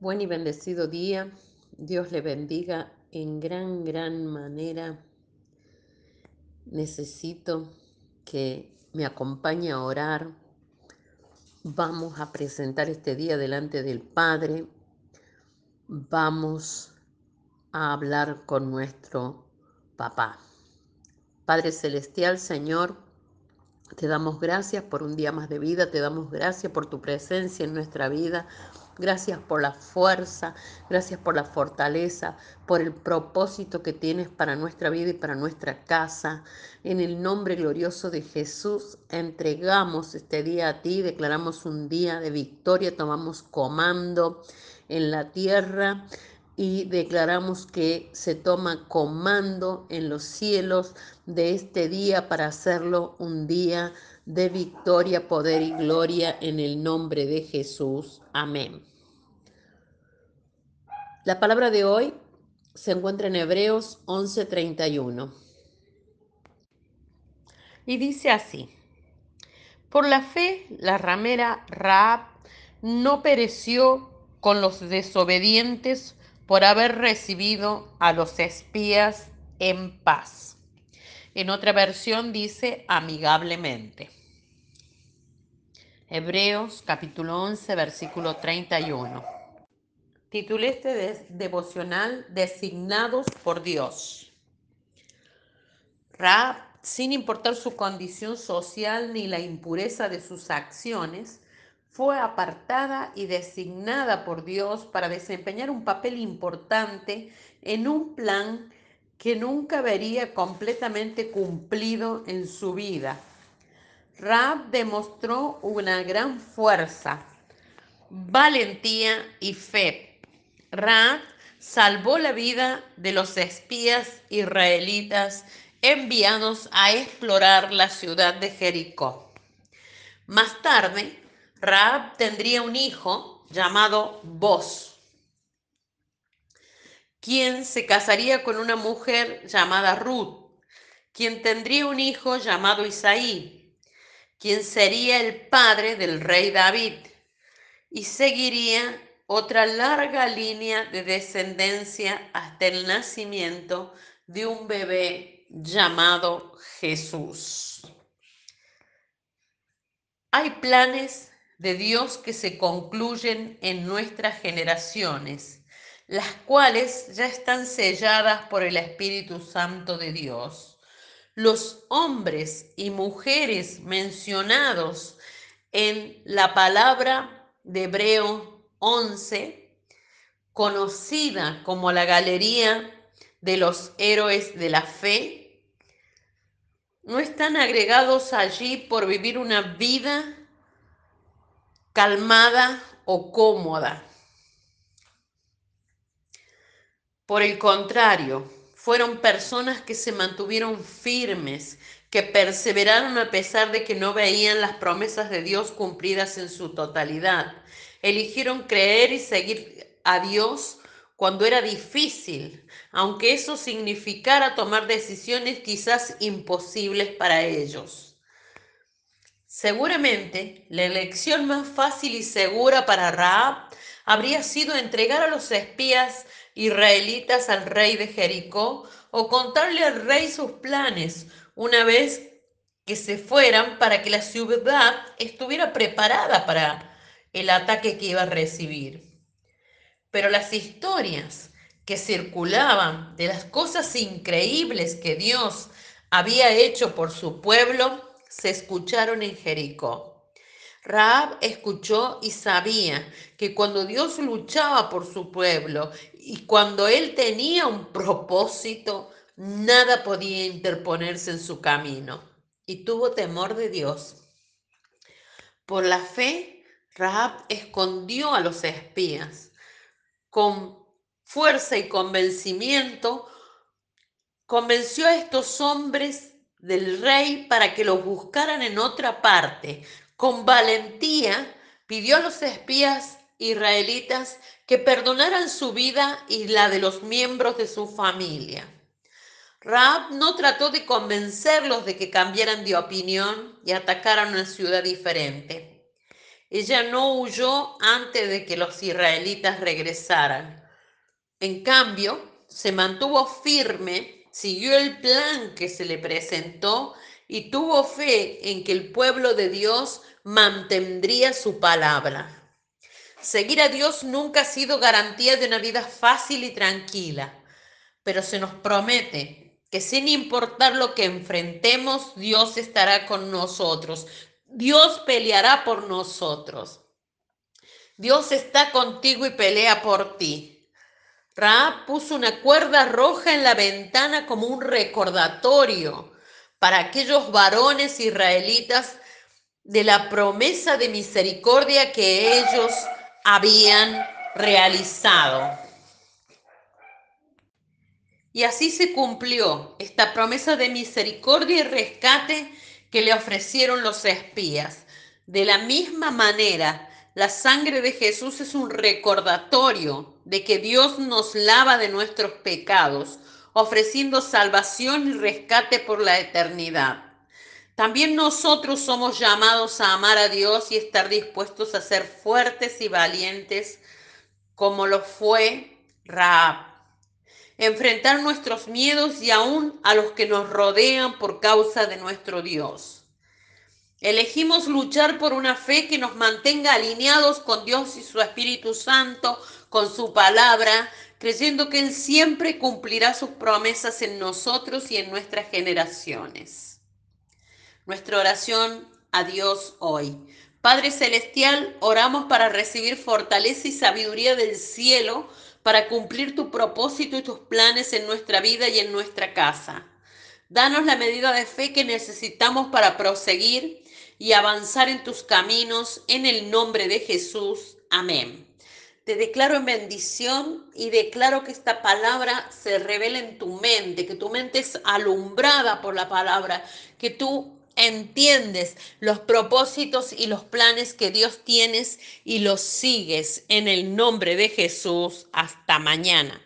Buen y bendecido día. Dios le bendiga en gran, gran manera. Necesito que me acompañe a orar. Vamos a presentar este día delante del Padre. Vamos a hablar con nuestro papá. Padre Celestial, Señor, te damos gracias por un día más de vida, te damos gracias por tu presencia en nuestra vida, Gracias por la fuerza, gracias por la fortaleza, por el propósito que tienes para nuestra vida y para nuestra casa. En el nombre glorioso de Jesús, entregamos este día a ti, declaramos un día de victoria, tomamos comando en la tierra y declaramos que se toma comando en los cielos de este día para hacerlo un día de victoria, poder y gloria en el nombre de Jesús. Amén. La palabra de hoy se encuentra en Hebreos 11:31 y dice así, por la fe la ramera Raab no pereció con los desobedientes por haber recibido a los espías en paz. En otra versión dice amigablemente. Hebreos capítulo 11, versículo 31. Titulé este devocional Designados por Dios. Raab, sin importar su condición social ni la impureza de sus acciones, fue apartada y designada por Dios para desempeñar un papel importante en un plan que nunca vería completamente cumplido en su vida Raab demostró una gran fuerza, valentía y fe. Raab salvó la vida de los espías israelitas enviados a explorar la ciudad de Jericó. Más tarde, Raab tendría un hijo llamado Boz, quien se casaría con una mujer llamada Ruth, quien tendría un hijo llamado Isaí, quien sería el padre del rey David, y seguiría otra larga línea de descendencia hasta el nacimiento de un bebé llamado Jesús. Hay planes de Dios que se concluyen en nuestras generaciones, las cuales ya están selladas por el Espíritu Santo de Dios. Los hombres y mujeres mencionados en la palabra de Hebreo 11, conocida como la Galería de los Héroes de la Fe, no están agregados allí por vivir una vida calmada o cómoda. Por el contrario, fueron personas que se mantuvieron firmes, que perseveraron a pesar de que no veían las promesas de Dios cumplidas en su totalidad. Eligieron creer y seguir a Dios cuando era difícil, aunque eso significara tomar decisiones quizás imposibles para ellos. Seguramente la elección más fácil y segura para Raab habría sido entregar a los espías israelitas al rey de Jericó o contarle al rey sus planes una vez que se fueran para que la ciudad estuviera preparada para el ataque que iba a recibir. Pero las historias que circulaban de las cosas increíbles que Dios había hecho por su pueblo se escucharon en Jericó. Raab escuchó y sabía que cuando Dios luchaba por su pueblo y cuando él tenía un propósito, nada podía interponerse en su camino. Y tuvo temor de Dios. Por la fe, Raab escondió a los espías. Con fuerza y convencimiento, convenció a estos hombres del rey para que los buscaran en otra parte, con valentía pidió a los espías israelitas que perdonaran su vida y la de los miembros de su familia. Raab no trató de convencerlos de que cambiaran de opinión y atacaran una ciudad diferente. Ella no huyó antes de que los israelitas regresaran. En cambio, se mantuvo firme, siguió el plan que se le presentó y tuvo fe en que el pueblo de Dios mantendría su palabra. Seguir a Dios nunca ha sido garantía de una vida fácil y tranquila, pero se nos promete que sin importar lo que enfrentemos, Dios estará con nosotros. Dios peleará por nosotros. Dios está contigo y pelea por ti. Raab puso una cuerda roja en la ventana como un recordatorio para aquellos varones israelitas de la promesa de misericordia que ellos habían realizado. Y así se cumplió esta promesa de misericordia y rescate que le ofrecieron los espías. De la misma manera, la sangre de Jesús es un recordatorio de que Dios nos lava de nuestros pecados, ofreciendo salvación y rescate por la eternidad. También nosotros somos llamados a amar a Dios y estar dispuestos a ser fuertes y valientes como lo fue Raab. Enfrentar nuestros miedos y aún a los que nos rodean por causa de nuestro Dios. Elegimos luchar por una fe que nos mantenga alineados con Dios y su Espíritu Santo, con su palabra, creyendo que Él siempre cumplirá sus promesas en nosotros y en nuestras generaciones. Nuestra oración a Dios hoy. Padre Celestial, oramos para recibir fortaleza y sabiduría del cielo para cumplir tu propósito y tus planes en nuestra vida y en nuestra casa. Danos la medida de fe que necesitamos para proseguir y avanzar en tus caminos en el nombre de Jesús. Amén. Te declaro en bendición y declaro que esta palabra se revela en tu mente, que tu mente es alumbrada por la palabra, que tú entiendes los propósitos y los planes que Dios tienes y los sigues en el nombre de Jesús. Hasta mañana.